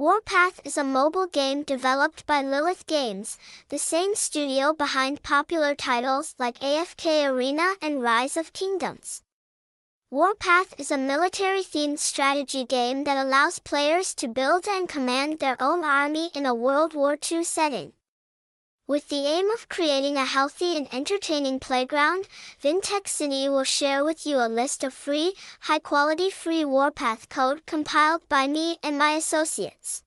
Warpath is a mobile game developed by Lilith Games, the same studio behind popular titles like AFK Arena and Rise of Kingdoms. Warpath is a military-themed strategy game that allows players to build and command their own army in a World War II setting. With the aim of creating a healthy and entertaining playground, Vintech City will share with you a list of free, high-quality free Warpath code compiled by me and my associates.